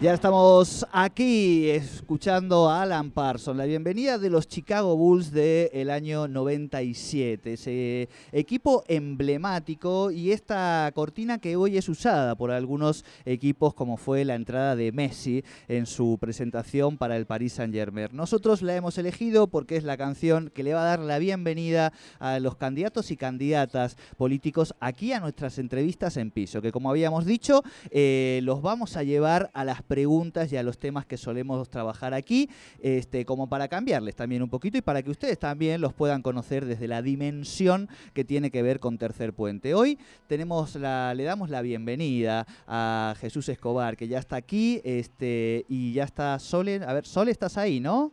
Ya estamos aquí escuchando a Alan Parsons, la bienvenida de los Chicago Bulls del año 97, ese equipo emblemático y esta cortina que hoy es usada por algunos equipos como fue la entrada de Messi en su presentación para el Paris Saint Germain. Nosotros la hemos elegido porque es la canción que le va a dar la bienvenida a los candidatos y candidatas políticos aquí a nuestras entrevistas en piso, que como habíamos dicho, eh, los vamos a llevar a las preguntas y a los temas que solemos trabajar aquí, este, como para cambiarles también un poquito y para que ustedes también los puedan conocer desde la dimensión que tiene que ver con Tercer Puente. Hoy tenemos la, le damos la bienvenida a Jesús Escobar, que ya está aquí, este, y ya está Sole. A ver, Sole, estás ahí, ¿no?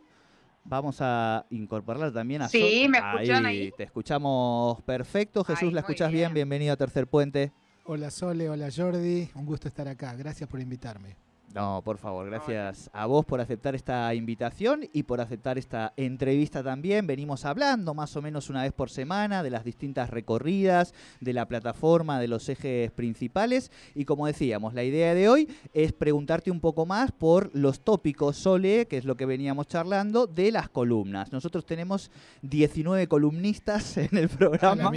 Vamos a incorporarla también a Sí, me escuchan ahí. Te escuchamos perfecto. Jesús, ¿la escuchas bien? Bienvenido a Tercer Puente. Hola Sole, hola Jordi, un gusto estar acá. Gracias por invitarme. No, por favor, gracias a vos por aceptar esta invitación y por aceptar esta entrevista también. Venimos hablando más o menos una vez por semana de las distintas recorridas, de la plataforma, de los ejes principales y como decíamos, la idea de hoy es preguntarte un poco más por los tópicos Sole, que es lo que veníamos charlando, de las columnas. Nosotros tenemos 19 columnistas en el programa.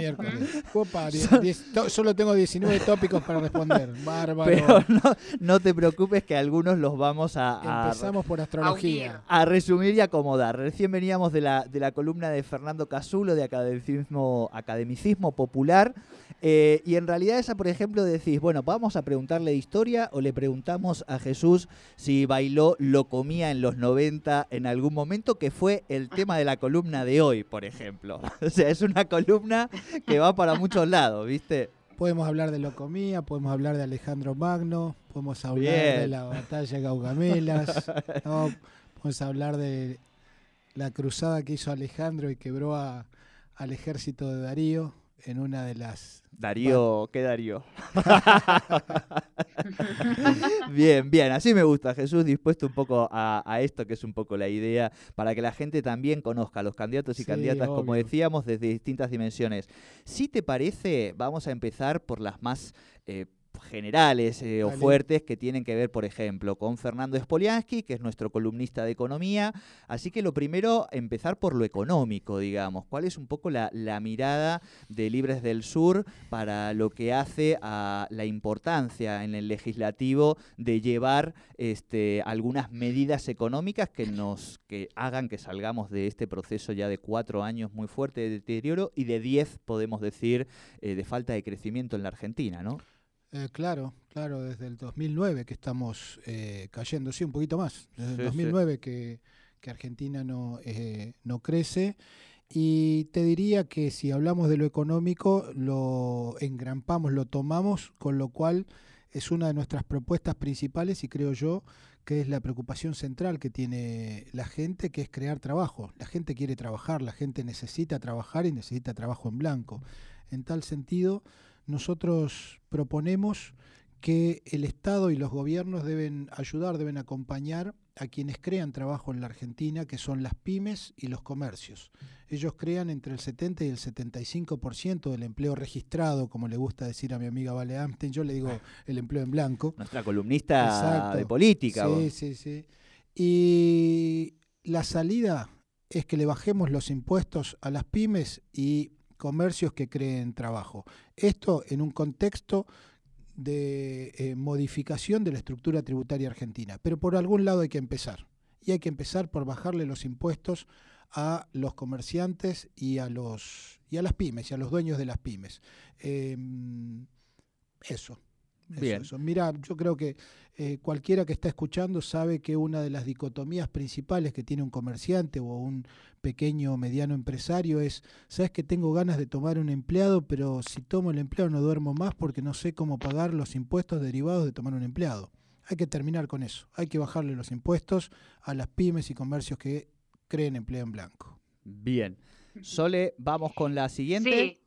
solo tengo 19 tópicos para responder. Bárbaro. Pero no, no te preocupes que algunos los vamos a... Empezamos por astrología. A resumir y acomodar. Recién veníamos de la, de la columna de Fernando Casulo de academicismo, academicismo popular. Eh, y en realidad esa, por ejemplo, decís, bueno, vamos a preguntarle de historia o le preguntamos a Jesús si bailó lo comía en los 90 en algún momento, que fue el tema de la columna de hoy, por ejemplo. O sea, es una columna que va para muchos lados, ¿viste? Podemos hablar de Locomía, podemos hablar de Alejandro Magno, podemos hablar de la batalla de Gaugamelas, podemos hablar de la cruzada que hizo Alejandro y quebró al ejército de Darío en una de las... Darío, ¿qué Darío? bien, bien, así me gusta, Jesús, dispuesto un poco a, esto, que es un poco la idea, para que la gente también conozca a los candidatos y candidatas, como decíamos, desde distintas dimensiones. Si te parece, vamos a empezar por las más... Eh, generales eh, o fuertes que tienen que ver, por ejemplo, con Fernando Spoliansky, que es nuestro columnista de economía. Así que lo primero, empezar por lo económico, digamos. ¿Cuál es un poco la, mirada de Libres del Sur para lo que hace a la importancia en el legislativo de llevar este, algunas medidas económicas que nos que hagan que salgamos de este proceso ya de cuatro años muy fuerte de deterioro y de diez, podemos decir, eh, de falta de crecimiento en la Argentina, ¿no? Eh, claro, claro, desde el 2009 que estamos eh, cayendo, sí, un poquito más, desde el 2009 que, Argentina no, eh, no crece. Y te diría que si hablamos de lo económico, lo engrampamos, lo tomamos, con lo cual es una de nuestras propuestas principales y creo yo que es la preocupación central que tiene la gente, que es crear trabajo. La gente quiere trabajar, la gente necesita trabajar y necesita trabajo en blanco. En tal sentido, nosotros proponemos que el Estado y los gobiernos deben ayudar, deben acompañar a quienes crean trabajo en la Argentina, que son las pymes y los comercios. Ellos crean entre el 70 y el 75% del empleo registrado, como le gusta decir a mi amiga Vale Amstein, yo le digo el empleo en blanco. Nuestra columnista de política. Sí, sí, sí. Y la salida es que le bajemos los impuestos a las pymes y comercios que creen trabajo. Esto en un contexto de eh, modificación de la estructura tributaria argentina. Pero por algún lado hay que empezar. Y hay que empezar por bajarle los impuestos a los comerciantes y a los y a las pymes y a los dueños de las pymes. Em, eso. Bien. Mira, yo creo que eh, cualquiera que está escuchando sabe que una de las dicotomías principales que tiene un comerciante o un pequeño o mediano empresario es, sabes que tengo ganas de tomar un empleado, pero si tomo el empleado no duermo más porque no sé cómo pagar los impuestos derivados de tomar un empleado. Hay que terminar con eso. Hay que bajarle los impuestos a las pymes y comercios que creen empleo en blanco. Bien. Sole, vamos con la siguiente.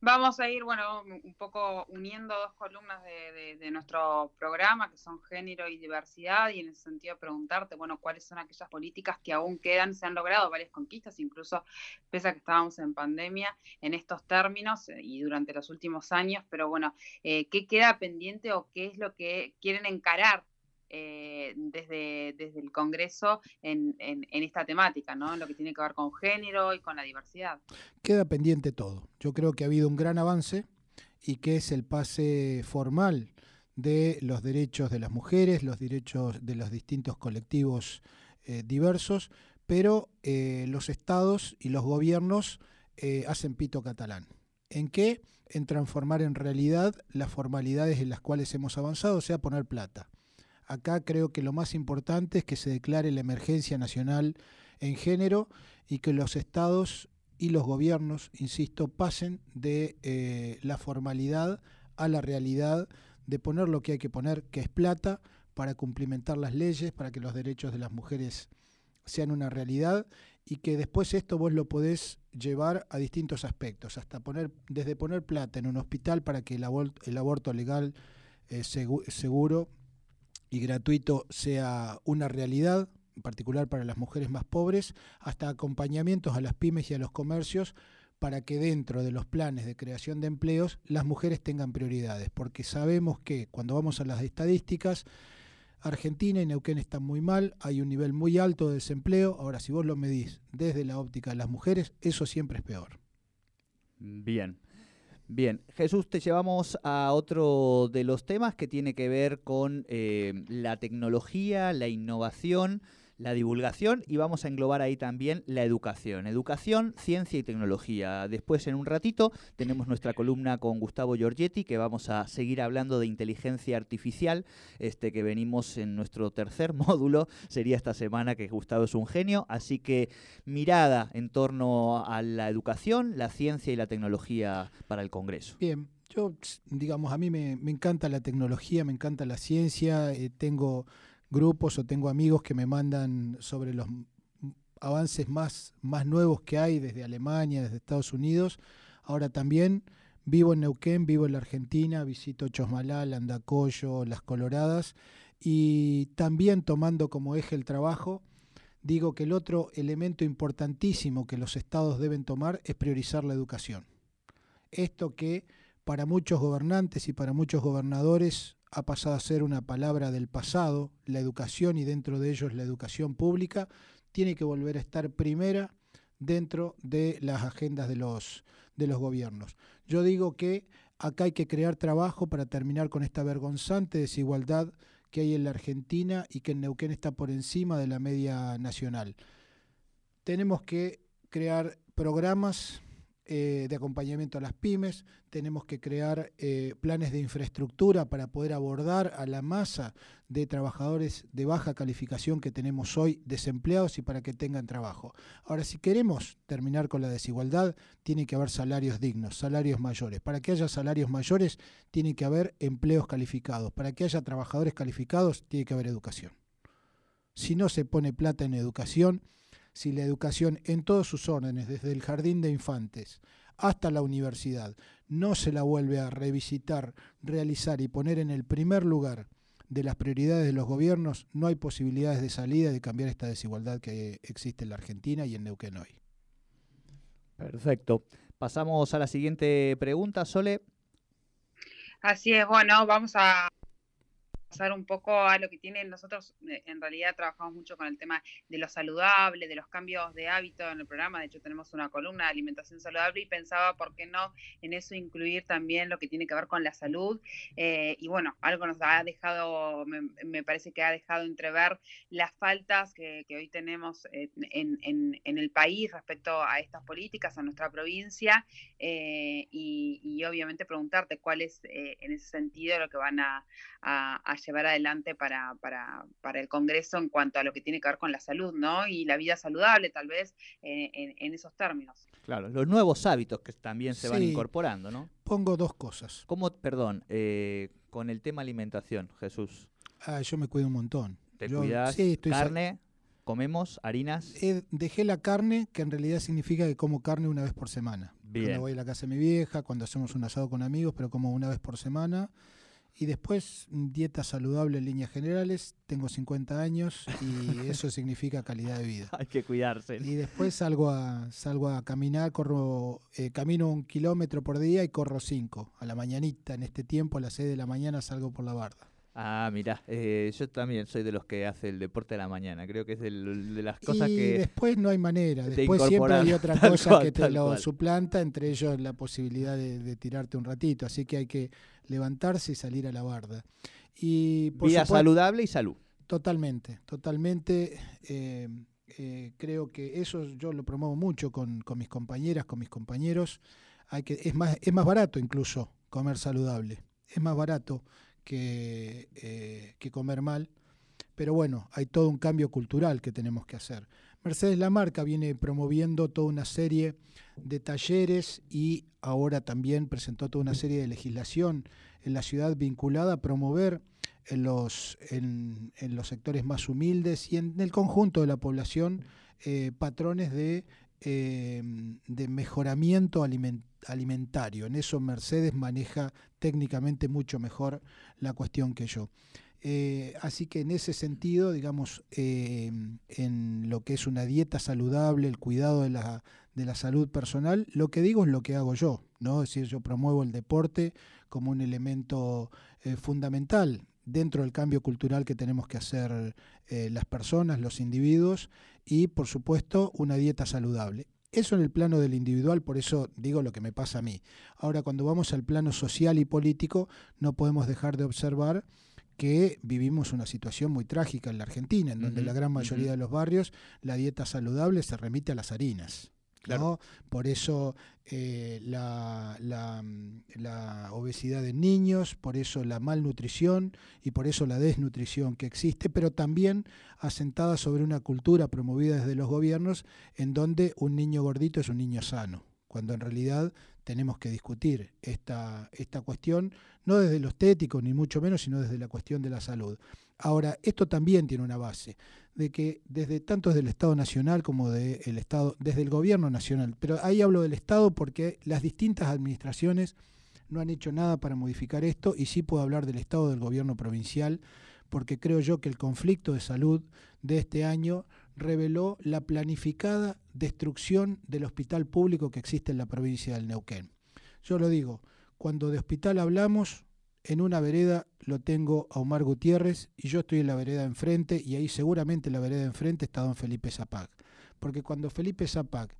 Vamos a ir, bueno, un poco uniendo dos columnas de, nuestro programa, que son género y diversidad, y en ese sentido preguntarte, bueno, cuáles son aquellas políticas que aún quedan, se han logrado varias conquistas, incluso pese a que estábamos en pandemia, en estos términos eh, y durante los últimos años, pero bueno, eh, ¿qué queda pendiente o qué es lo que quieren encarar eh, desde, el Congreso en, en, esta temática, ¿no? En lo que tiene que ver con género y con la diversidad. Queda pendiente todo. Yo creo que ha habido un gran avance y que es el pase formal de los derechos de las mujeres, los derechos de los distintos colectivos eh, diversos, pero eh, los estados y los gobiernos hacen pito catalán. ¿En qué? En transformar en realidad las formalidades en las cuales hemos avanzado, o sea, poner plata. Acá creo que lo más importante es que se declare la emergencia nacional en género y que los estados y los gobiernos, insisto, pasen de eh, la formalidad a la realidad de poner lo que hay que poner, que es plata, para cumplimentar las leyes, para que los derechos de las mujeres sean una realidad y que después esto vos lo podés llevar a distintos aspectos, hasta poner, desde poner plata en un hospital para que el, aborto, legal, eh, seguro, y gratuito sea una realidad, en particular para las mujeres más pobres, hasta acompañamientos a las pymes y a los comercios para que dentro de los planes de creación de empleos las mujeres tengan prioridades, porque sabemos que cuando vamos a las estadísticas, Argentina y Neuquén están muy mal, hay un nivel muy alto de desempleo, ahora si vos lo medís desde la óptica de las mujeres, eso siempre es peor. Bien. Bien, Jesús, te llevamos a otro de los temas que tiene que ver con eh, la tecnología, la innovación la divulgación y vamos a englobar ahí también la educación. Educación, ciencia y tecnología. Después, en un ratito, tenemos nuestra columna con Gustavo Giorgetti, que vamos a seguir hablando de inteligencia artificial, este que venimos en nuestro tercer módulo, sería esta semana que Gustavo es un genio, así que mirada en torno a la educación, la ciencia y la tecnología para el Congreso. Bien, yo, digamos, a mí me, encanta la tecnología, me encanta la ciencia, eh, tengo grupos o tengo amigos que me mandan sobre los avances más, más nuevos que hay desde Alemania, desde Estados Unidos. Ahora también vivo en Neuquén, vivo en la Argentina, visito Chosmalal, Andacoyo, Las Coloradas y también tomando como eje el trabajo, digo que el otro elemento importantísimo que los estados deben tomar es priorizar la educación. Esto que para muchos gobernantes y para muchos gobernadores ha pasado a ser una palabra del pasado, la educación y dentro de ellos la educación pública, tiene que volver a estar primera dentro de las agendas de los, de los gobiernos. Yo digo que acá hay que crear trabajo para terminar con esta vergonzante desigualdad que hay en la Argentina y que en Neuquén está por encima de la media nacional. Tenemos que crear programas eh, de acompañamiento a las pymes, tenemos que crear eh, planes de infraestructura para poder abordar a la masa de trabajadores de baja calificación que tenemos hoy desempleados y para que tengan trabajo. Ahora, si queremos terminar con la desigualdad, tiene que haber salarios dignos, salarios mayores. Para que haya salarios mayores, tiene que haber empleos calificados. Para que haya trabajadores calificados, tiene que haber educación. Si no se pone plata en educación, si la educación en todos sus órdenes, desde el jardín de infantes hasta la universidad, no se la vuelve a revisitar, realizar y poner en el primer lugar de las prioridades de los gobiernos, no hay posibilidades de salida de cambiar esta desigualdad que existe en la Argentina y en Neuquén hoy. Perfecto. Pasamos a la siguiente pregunta, Sole. Así es, bueno, vamos a pasar un poco a lo que tienen nosotros, eh, en realidad trabajamos mucho con el tema de lo saludable, de los cambios de hábito en el programa, de hecho tenemos una columna de alimentación saludable y pensaba, ¿por qué no en eso incluir también lo que tiene que ver con la salud? Eh, y bueno, algo nos ha dejado, me, parece que ha dejado entrever las faltas que, hoy tenemos en, el país respecto a estas políticas, a nuestra provincia, eh, y, obviamente preguntarte cuál es en ese sentido lo que van a llevar adelante para, para, para, el Congreso en cuanto a lo que tiene que ver con la salud, ¿no? Y la vida saludable, tal vez, eh, en, esos términos. Claro, los nuevos hábitos que también se van incorporando, ¿no? Pongo dos cosas. ¿Cómo, perdón, eh, con el tema alimentación, Jesús? Ah, yo me cuido un montón. ¿Te cuidas? ¿Carne? ¿Comemos harinas? Eh, dejé la carne, que en realidad significa que como carne una vez por semana. Bien. Cuando voy a la casa de mi vieja, cuando hacemos un asado con amigos, pero como una vez por semana. Y después, dieta saludable en líneas generales. Tengo 50 años y eso significa calidad de vida. Hay que cuidarse. Y después salgo a, salgo a caminar, corro, eh, camino un kilómetro por día y corro cinco. A la mañanita, en este tiempo, a las 6 de la mañana salgo por la barda. Ah, mira, eh, yo también soy de los que hace el deporte de la mañana. Creo que es de, las cosas y que. Después no hay manera. Después siempre hay otra cosa que te lo suplanta, entre ellos la posibilidad de, tirarte un ratito. Así que hay que levantarse y salir a la barda. Y Vida saludable y salud. Totalmente, totalmente. Eh, eh, creo que eso yo lo promuevo mucho con, con mis compañeras, con mis compañeros. Hay que, es, más, es más barato incluso comer saludable. Es más barato eh, que, comer mal. Pero bueno, hay todo un cambio cultural que tenemos que hacer. Mercedes Lamarca viene promoviendo toda una serie de talleres y ahora también presentó toda una serie de legislación en la ciudad vinculada a promover en los, en, los sectores más humildes y en el conjunto de la población eh, patrones de, eh, de mejoramiento alimentario. En eso Mercedes maneja técnicamente mucho mejor la cuestión que yo. Eh, así que en ese sentido, digamos, eh, en lo que es una dieta saludable, el cuidado de la, de la salud personal, lo que digo es lo que hago yo, ¿no? Es decir, yo promuevo el deporte como un elemento eh, fundamental dentro del cambio cultural que tenemos que hacer las personas, los individuos, y por supuesto una dieta saludable. Eso en el plano del individual, por eso digo lo que me pasa a mí. Ahora, cuando vamos al plano social y político, no podemos dejar de observar que vivimos una situación muy trágica en la Argentina, en donde la gran mayoría de los barrios la dieta saludable se remite a las harinas. Por eso eh, la, la, obesidad en niños, por eso la malnutrición y por eso la desnutrición que existe, pero también asentada sobre una cultura promovida desde los gobiernos en donde un niño gordito es un niño sano, cuando en realidad tenemos que discutir esta, esta cuestión, no desde lo estético ni mucho menos, sino desde la cuestión de la salud. Ahora, esto también tiene una base de que desde tanto desde el Estado Nacional como de Estado, desde el Gobierno Nacional, pero ahí hablo del Estado porque las distintas administraciones no han hecho nada para modificar esto y sí puedo hablar del Estado del Gobierno Provincial porque creo yo que el conflicto de salud de este año reveló la planificada destrucción del hospital público que existe en la provincia del Neuquén. Yo lo digo, cuando de hospital hablamos, en una vereda lo tengo a Omar Gutiérrez y yo estoy en la vereda enfrente y ahí seguramente en la vereda enfrente está don Felipe Zapac. Porque cuando Felipe Zapac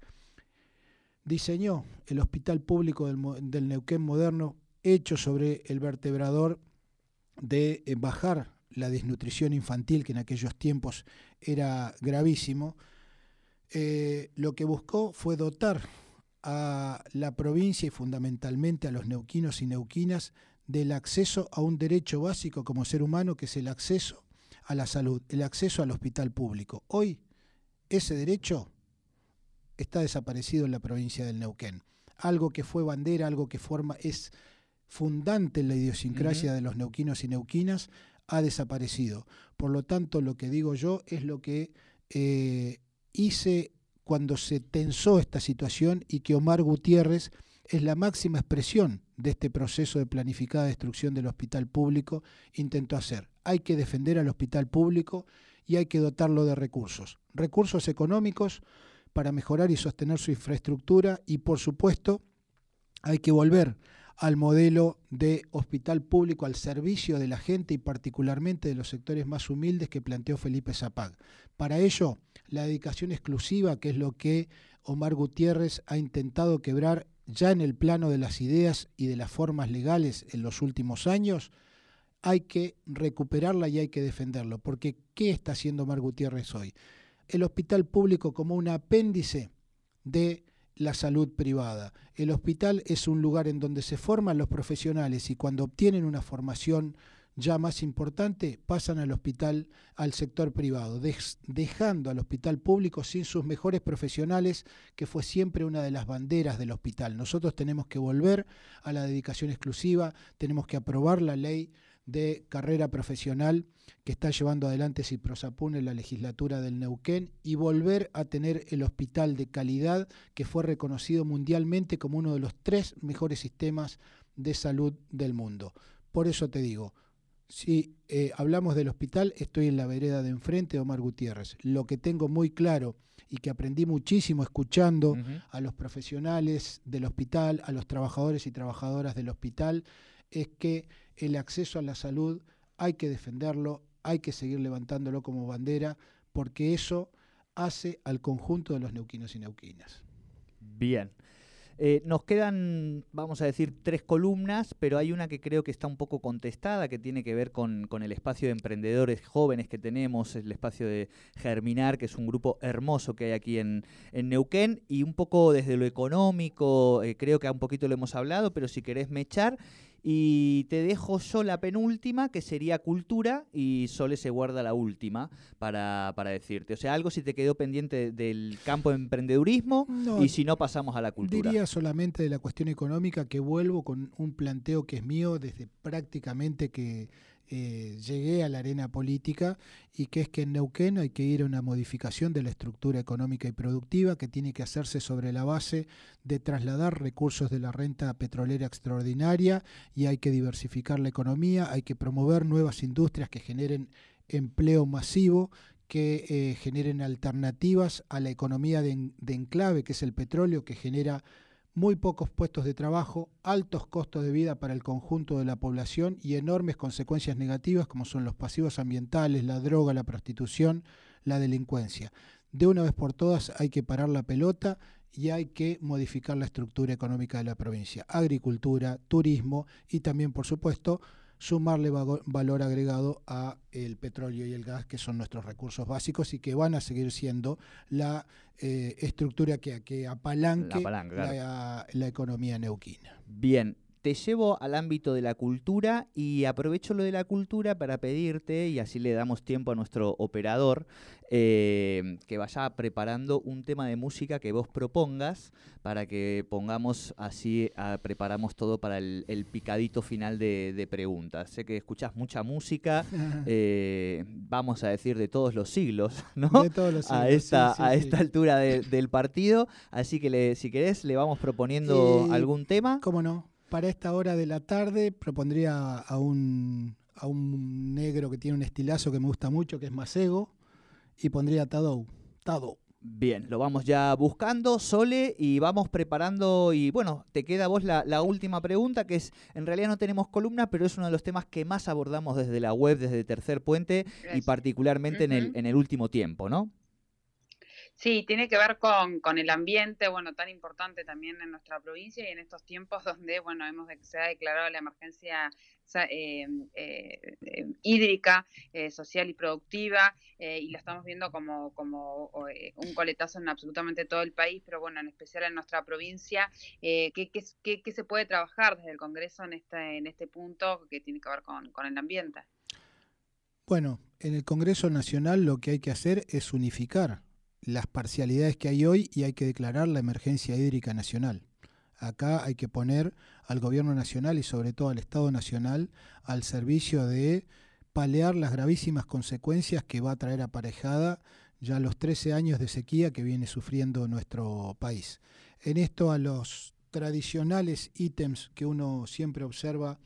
diseñó el hospital público del, Neuquén moderno hecho sobre el vertebrador de eh, bajar la desnutrición infantil, que en aquellos tiempos era gravísimo, eh, lo que buscó fue dotar a la provincia y fundamentalmente a los neuquinos y neuquinas del acceso a un derecho básico como ser humano, que es el acceso a la salud, el acceso al hospital público. Hoy ese derecho está desaparecido en la provincia del Neuquén. Algo que fue bandera, algo que forma, es fundante en la idiosincrasia de los neuquinos y neuquinas, ha desaparecido. Por lo tanto, lo que digo yo es lo que eh, hice cuando se tensó esta situación y que Omar Gutiérrez es la máxima expresión de este proceso de planificada destrucción del hospital público, intentó hacer. Hay que defender al hospital público y hay que dotarlo de recursos. Recursos económicos para mejorar y sostener su infraestructura y, por supuesto, hay que volver al modelo de hospital público al servicio de la gente y particularmente de los sectores más humildes que planteó Felipe Zapag. Para ello, la dedicación exclusiva, que es lo que Omar Gutiérrez ha intentado quebrar ya en el plano de las ideas y de las formas legales en los últimos años, hay que recuperarla y hay que defenderlo. Porque ¿qué está haciendo Omar Gutiérrez hoy? El hospital público como un apéndice de la salud privada. El hospital es un lugar en donde se forman los profesionales y cuando obtienen una formación ya más importante, pasan al hospital, al sector privado, dejando al hospital público sin sus mejores profesionales, que fue siempre una de las banderas del hospital. Nosotros tenemos que volver a la dedicación exclusiva, tenemos que aprobar la ley de carrera profesional que está llevando adelante Ciprosapun en la legislatura del Neuquén y volver a tener el hospital de calidad que fue reconocido mundialmente como uno de los tres mejores sistemas de salud del mundo. Por eso te digo, si eh, hablamos del hospital, estoy en la vereda de enfrente Omar Gutiérrez. Lo que tengo muy claro y que aprendí muchísimo escuchando a los profesionales del hospital, a los trabajadores y trabajadoras del hospital, es que el acceso a la salud hay que defenderlo, hay que seguir levantándolo como bandera, porque eso hace al conjunto de los neuquinos y neuquinas. Bien. Eh, nos quedan, vamos a decir, tres columnas, pero hay una que creo que está un poco contestada, que tiene que ver con, el espacio de emprendedores jóvenes que tenemos, el espacio de Germinar, que es un grupo hermoso que hay aquí en, Neuquén, y un poco desde lo económico, eh, creo que un poquito lo hemos hablado, pero si querés mechar, y te dejo yo la penúltima, que sería cultura, y Sole se guarda la última para, decirte. O sea, algo si te quedó pendiente del campo de emprendedurismo y si no pasamos a la cultura. Diría solamente de la cuestión económica que vuelvo con un planteo que es mío desde prácticamente que eh, llegué a la arena política y que es que en Neuquén hay que ir a una modificación de la estructura económica y productiva que tiene que hacerse sobre la base de trasladar recursos de la renta petrolera extraordinaria y hay que diversificar la economía, hay que promover nuevas industrias que generen empleo masivo, que eh, generen alternativas a la economía de, de enclave, que es el petróleo, que genera muy pocos puestos de trabajo, altos costos de vida para el conjunto de la población y enormes consecuencias negativas como son los pasivos ambientales, la droga, la prostitución, la delincuencia. De una vez por todas hay que parar la pelota y hay que modificar la estructura económica de la provincia. Agricultura, turismo y también, por supuesto, sumarle valor agregado a el petróleo y el gas, que son nuestros recursos básicos y que van a seguir siendo la eh, estructura que, que apalanque la, la economía neuquina. Bien, te llevo al ámbito de la cultura y aprovecho lo de la cultura para pedirte, y así le damos tiempo a nuestro operador, eh, que vaya preparando un tema de música que vos propongas para que pongamos así, preparamos todo para el, picadito final de, preguntas. Sé que escuchás mucha música, eh, vamos a decir de todos los siglos, ¿no? De todos los siglos. A esta, a esta altura del partido, así que si querés le vamos proponiendo algún tema. ¿Cómo no? Para esta hora de la tarde propondría a un, a un negro que tiene un estilazo que me gusta mucho, que es Masego, y pondría Tadou. Tadou. Bien, lo vamos ya buscando, Sole, y vamos preparando. Y bueno, te queda a vos la, última pregunta, que es: en realidad no tenemos columna, pero es uno de los temas que más abordamos desde la web, desde Tercer Puente, y particularmente en, el, en el último tiempo, ¿no? Sí, tiene que ver con, con, el ambiente, bueno, tan importante también en nuestra provincia y en estos tiempos donde, bueno, hemos se ha declarado la emergencia eh, eh, eh, hídrica, social y productiva, y lo estamos viendo como, como un coletazo en absolutamente todo el país, pero bueno, en especial en nuestra provincia. ¿qué, qué, qué, se puede trabajar desde el Congreso en este, en este punto que tiene que ver con, con el ambiente? Bueno, en el Congreso Nacional lo que hay que hacer es unificar las parcialidades que hay hoy y hay que declarar la emergencia hídrica nacional. Acá hay que poner al gobierno nacional y sobre todo al Estado nacional al servicio de palear las gravísimas consecuencias que va a traer aparejada ya los 13 años de sequía que viene sufriendo nuestro país. En esto a los tradicionales ítems que uno siempre observa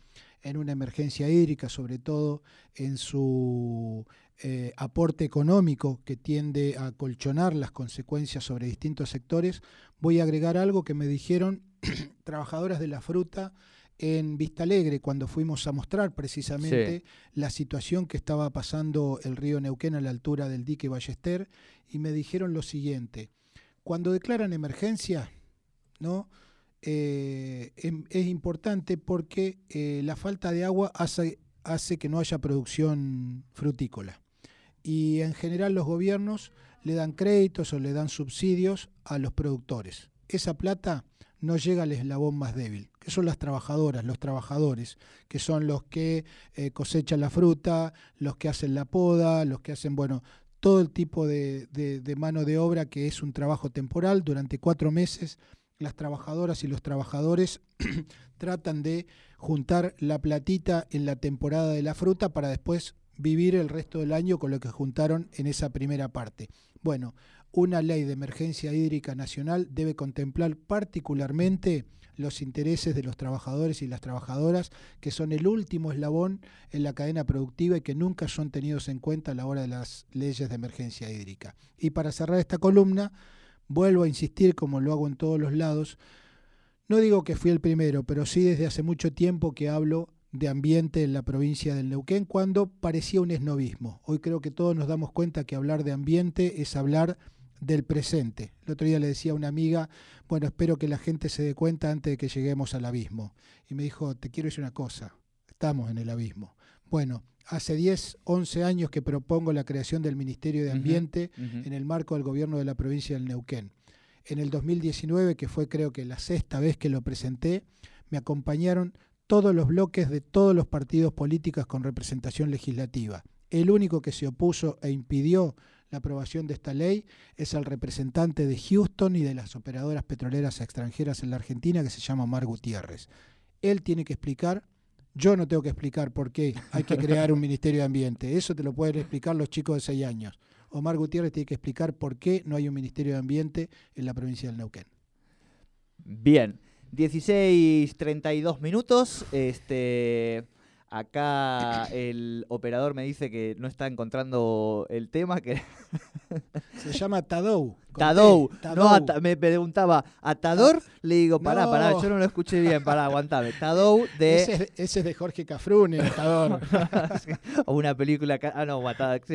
en una emergencia hídrica, sobre todo en su eh, aporte económico que tiende a colchonar las consecuencias sobre distintos sectores, voy a agregar algo que me dijeron trabajadoras de la fruta en Vista Alegre cuando fuimos a mostrar precisamente la situación que estaba pasando el río Neuquén a la altura del dique Ballester y me dijeron lo siguiente, cuando declaran emergencia, ¿no? Eh, em, es importante porque eh, la falta de agua hace, hace que no haya producción frutícola. Y en general los gobiernos le dan créditos o le dan subsidios a los productores. Esa plata no llega al eslabón más débil, que son las trabajadoras, los trabajadores, que son los que eh, cosechan la fruta, los que hacen la poda, los que hacen, bueno, todo el tipo de, de mano de obra que es un trabajo temporal durante cuatro meses las trabajadoras y los trabajadores tratan de juntar la platita en la temporada de la fruta para después vivir el resto del año con lo que juntaron en esa primera parte. Bueno, una ley de emergencia hídrica nacional debe contemplar particularmente los intereses de los trabajadores y las trabajadoras, que son el último eslabón en la cadena productiva y que nunca son tenidos en cuenta a la hora de las leyes de emergencia hídrica. Y para cerrar esta columna, vuelvo a insistir, como lo hago en todos los lados, no digo que fui el primero, pero sí desde hace mucho tiempo que hablo de ambiente en la provincia del Neuquén cuando parecía un esnovismo. Hoy creo que todos nos damos cuenta que hablar de ambiente es hablar del presente. El otro día le decía a una amiga, bueno, espero que la gente se dé cuenta antes de que lleguemos al abismo. Y me dijo, te quiero decir una cosa, estamos en el abismo. Bueno, hace 10, 11 años que propongo la creación del Ministerio de Ambiente en el marco del gobierno de la provincia del Neuquén. En el 2019, que fue creo que la sexta vez que lo presenté, me acompañaron todos los bloques de todos los partidos políticos con representación legislativa. El único que se opuso e impidió la aprobación de esta ley es el representante de Houston y de las operadoras petroleras extranjeras en la Argentina, que se llama Mar Gutiérrez. Él tiene que explicar yo no tengo que explicar por qué hay que crear un Ministerio de Ambiente. Eso te lo pueden explicar los chicos de 6 años. Omar Gutiérrez tiene que explicar por qué no hay un Ministerio de Ambiente en la provincia del Neuquén. Bien, 16.32 minutos. Este, Acá el operador me dice que no está encontrando el tema. que Se llama Tadou. Tadou. No, me preguntaba, ¿Atador? Le digo, pará, pará, yo no lo escuché bien, pará, aguantame. Tadou de... Ese, es de Jorge Cafrune, Atador. o una película, ah no,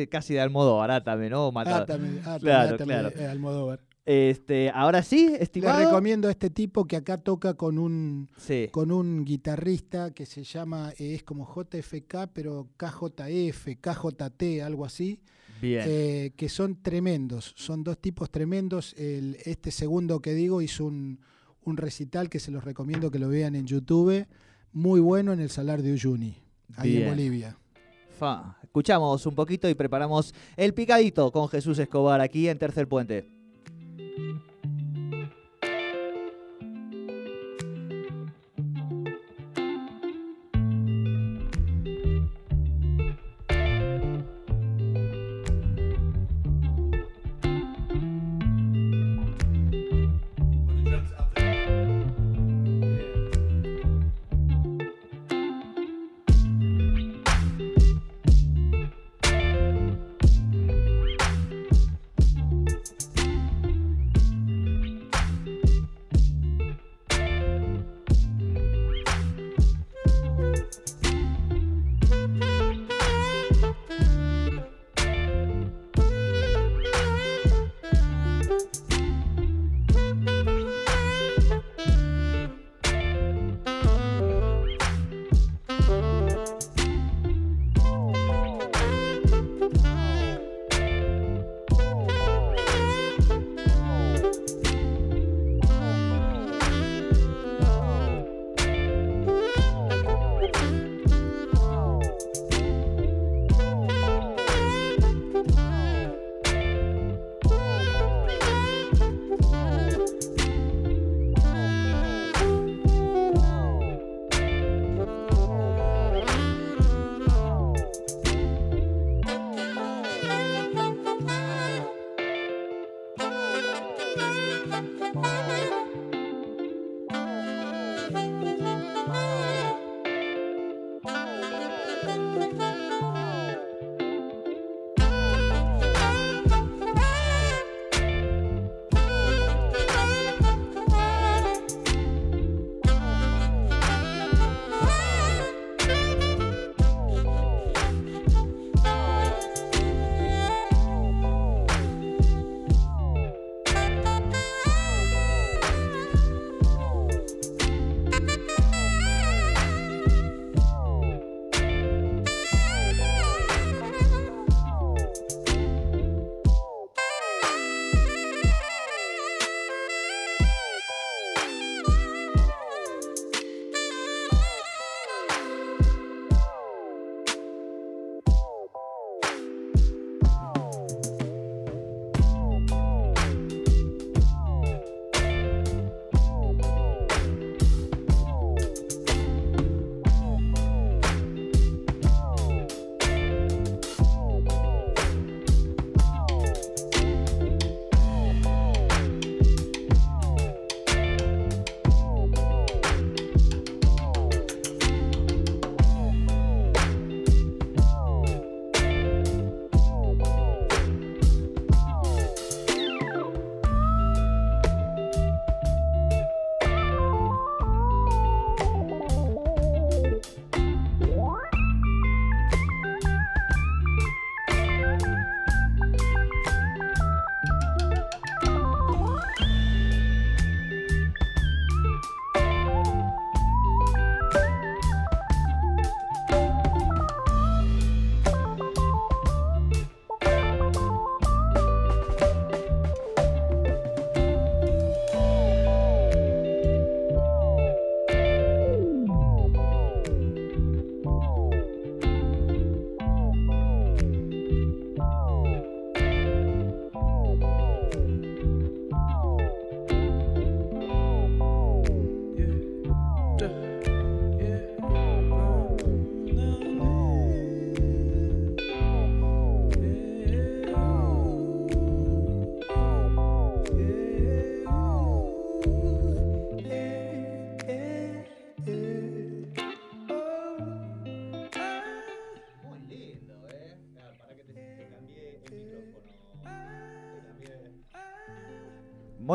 casi de Almodóvar, Átame, ¿no? Átame, átame, claro, claro. Almodóvar. Este, ahora sí, estimado. Le recomiendo a este tipo que acá toca con un, con un guitarrista que se llama, eh, es como JFK, pero KJF, KJT, algo así. Bien. Eh, que son tremendos, son dos tipos tremendos. El, este segundo que digo hizo un, un, recital que se los recomiendo que lo vean en YouTube, muy bueno en el Salar de Uyuni, ahí en Bolivia. Fa. Escuchamos un poquito y preparamos el picadito con Jesús Escobar aquí en Tercer Puente.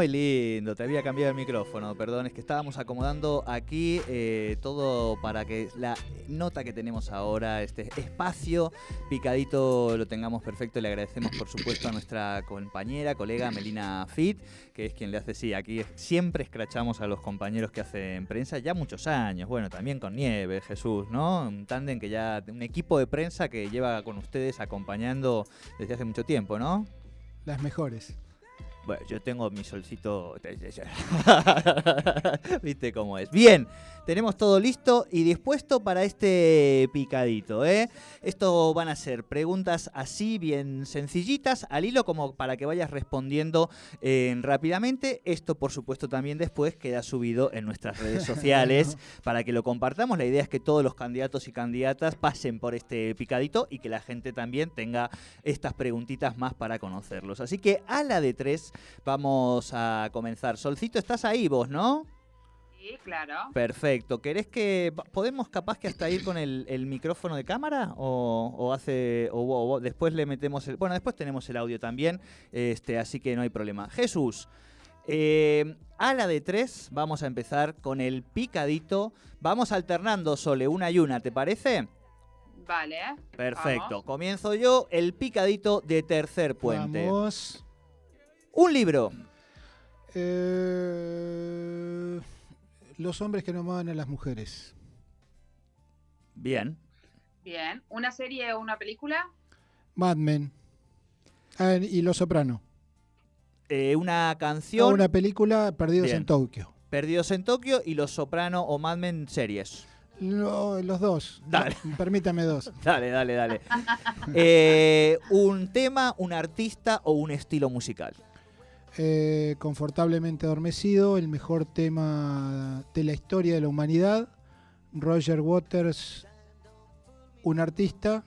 Muy lindo, te había cambiado el micrófono, perdón, es que estábamos acomodando aquí eh, todo para que la nota que tenemos ahora, este espacio picadito, lo tengamos perfecto. Le agradecemos, por supuesto, a nuestra compañera, colega Melina Fit, que es quien le hace, sí, aquí siempre escrachamos a los compañeros que hacen prensa, ya muchos años, bueno, también con Nieve, Jesús, ¿no? Un tándem que ya, un equipo de prensa que lleva con ustedes acompañando desde hace mucho tiempo, ¿no? Las mejores. Bueno, yo tengo mi solcito. ¿Viste cómo es? Bien, tenemos todo listo y dispuesto para este picadito, ¿eh? Esto van a ser preguntas así, bien sencillitas, al hilo, como para que vayas respondiendo eh, rápidamente. Esto, por supuesto, también después queda subido en nuestras redes sociales para que lo compartamos. La idea es que todos los candidatos y candidatas pasen por este picadito y que la gente también tenga estas preguntitas más para conocerlos. Así que a la de tres vamos a comenzar. Solcito, estás ahí vos, ¿no? Sí, claro. Perfecto. ¿Querés que podemos capaz que hasta ir con el, micrófono de cámara o, hace o, después le metemos el bueno después tenemos el audio también este así que no hay problema. Jesús. Eh, a la de tres vamos a empezar con el picadito. Vamos alternando Sole una y una, ¿te parece? Vale. Perfecto. Comienzo yo el picadito de tercer puente. Vamos. Un libro. Eh, los hombres que no aman a las mujeres. Bien. Bien. ¿Una serie o una película? Mad Men. Ah, y Los Soprano. Eh, una canción. una película, Perdidos en Tokio. Perdidos en Tokio y Los Soprano o Mad Men series. los dos. Dale. permítame dos. dale, dale, dale. Eh, un tema, un artista o un estilo musical. Eh, confortablemente adormecido, el mejor tema de la historia de la humanidad. Roger Waters, un artista,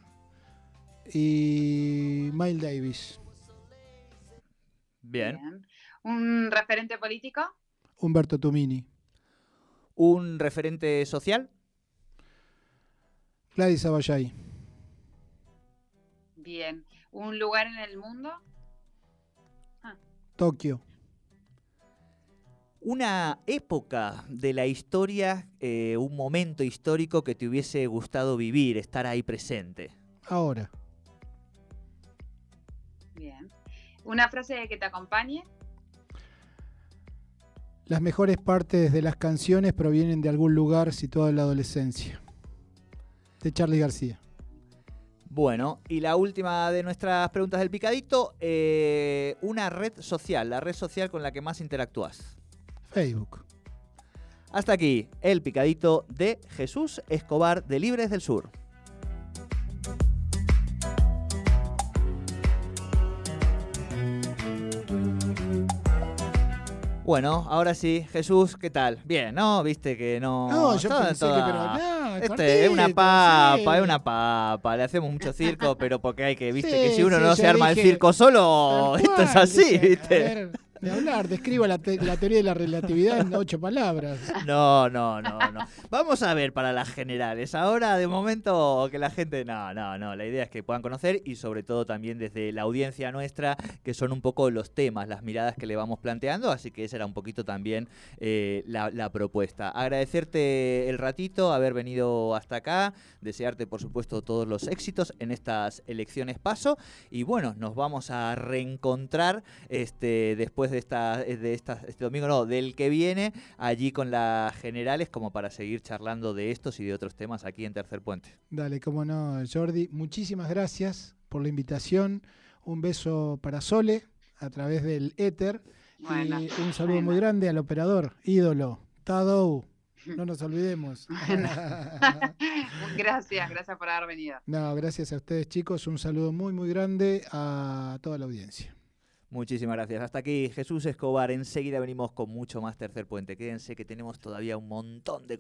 y Miles Davis. Bien. ¿Un referente político? Humberto Tumini. ¿Un referente social? Gladys Aballay. Bien. ¿Un lugar en el mundo? Tokio. Una época de la historia, eh, un momento histórico que te hubiese gustado vivir, estar ahí presente. Ahora. Bien. ¿Una frase que te acompañe? Las mejores partes de las canciones provienen de algún lugar situado en la adolescencia. De Charlie García. Bueno, y la última de nuestras preguntas del picadito, eh, una red social, la red social con la que más interactúas. Facebook. Hasta aquí el picadito de Jesús Escobar de Libres del Sur. Bueno, ahora sí, Jesús, ¿qué tal? Bien, ¿no? Viste que no. No, yo pensé que, pero no, Este es una papa, es una papa. Le hacemos mucho circo, pero porque hay que, viste, que si uno no se arma el circo solo, esto es así, ¿viste? Hablar, describo la, teoría de la relatividad en ocho palabras. No, no, no, no. Vamos a ver para las generales. Ahora, de momento, que la gente. No, no, no. La idea es que puedan conocer y, sobre todo, también desde la audiencia nuestra, que son un poco los temas, las miradas que le vamos planteando. Así que esa era un poquito también eh, la, la propuesta. Agradecerte el ratito, haber venido hasta acá. Desearte, por supuesto, todos los éxitos en estas elecciones paso. Y bueno, nos vamos a reencontrar este, después de esta, de esta, este domingo, no, del que viene, allí con las generales, como para seguir charlando de estos y de otros temas aquí en Tercer Puente. Dale, cómo no, Jordi. Muchísimas gracias por la invitación. Un beso para Sole a través del éter. y un saludo muy grande al operador, ídolo, Tadou. No nos olvidemos. gracias, gracias por haber venido. No, gracias a ustedes chicos. Un saludo muy, muy grande a toda la audiencia. Muchísimas gracias. Hasta aquí Jesús Escobar. Enseguida venimos con mucho más Tercer Puente. Quédense que tenemos todavía un montón de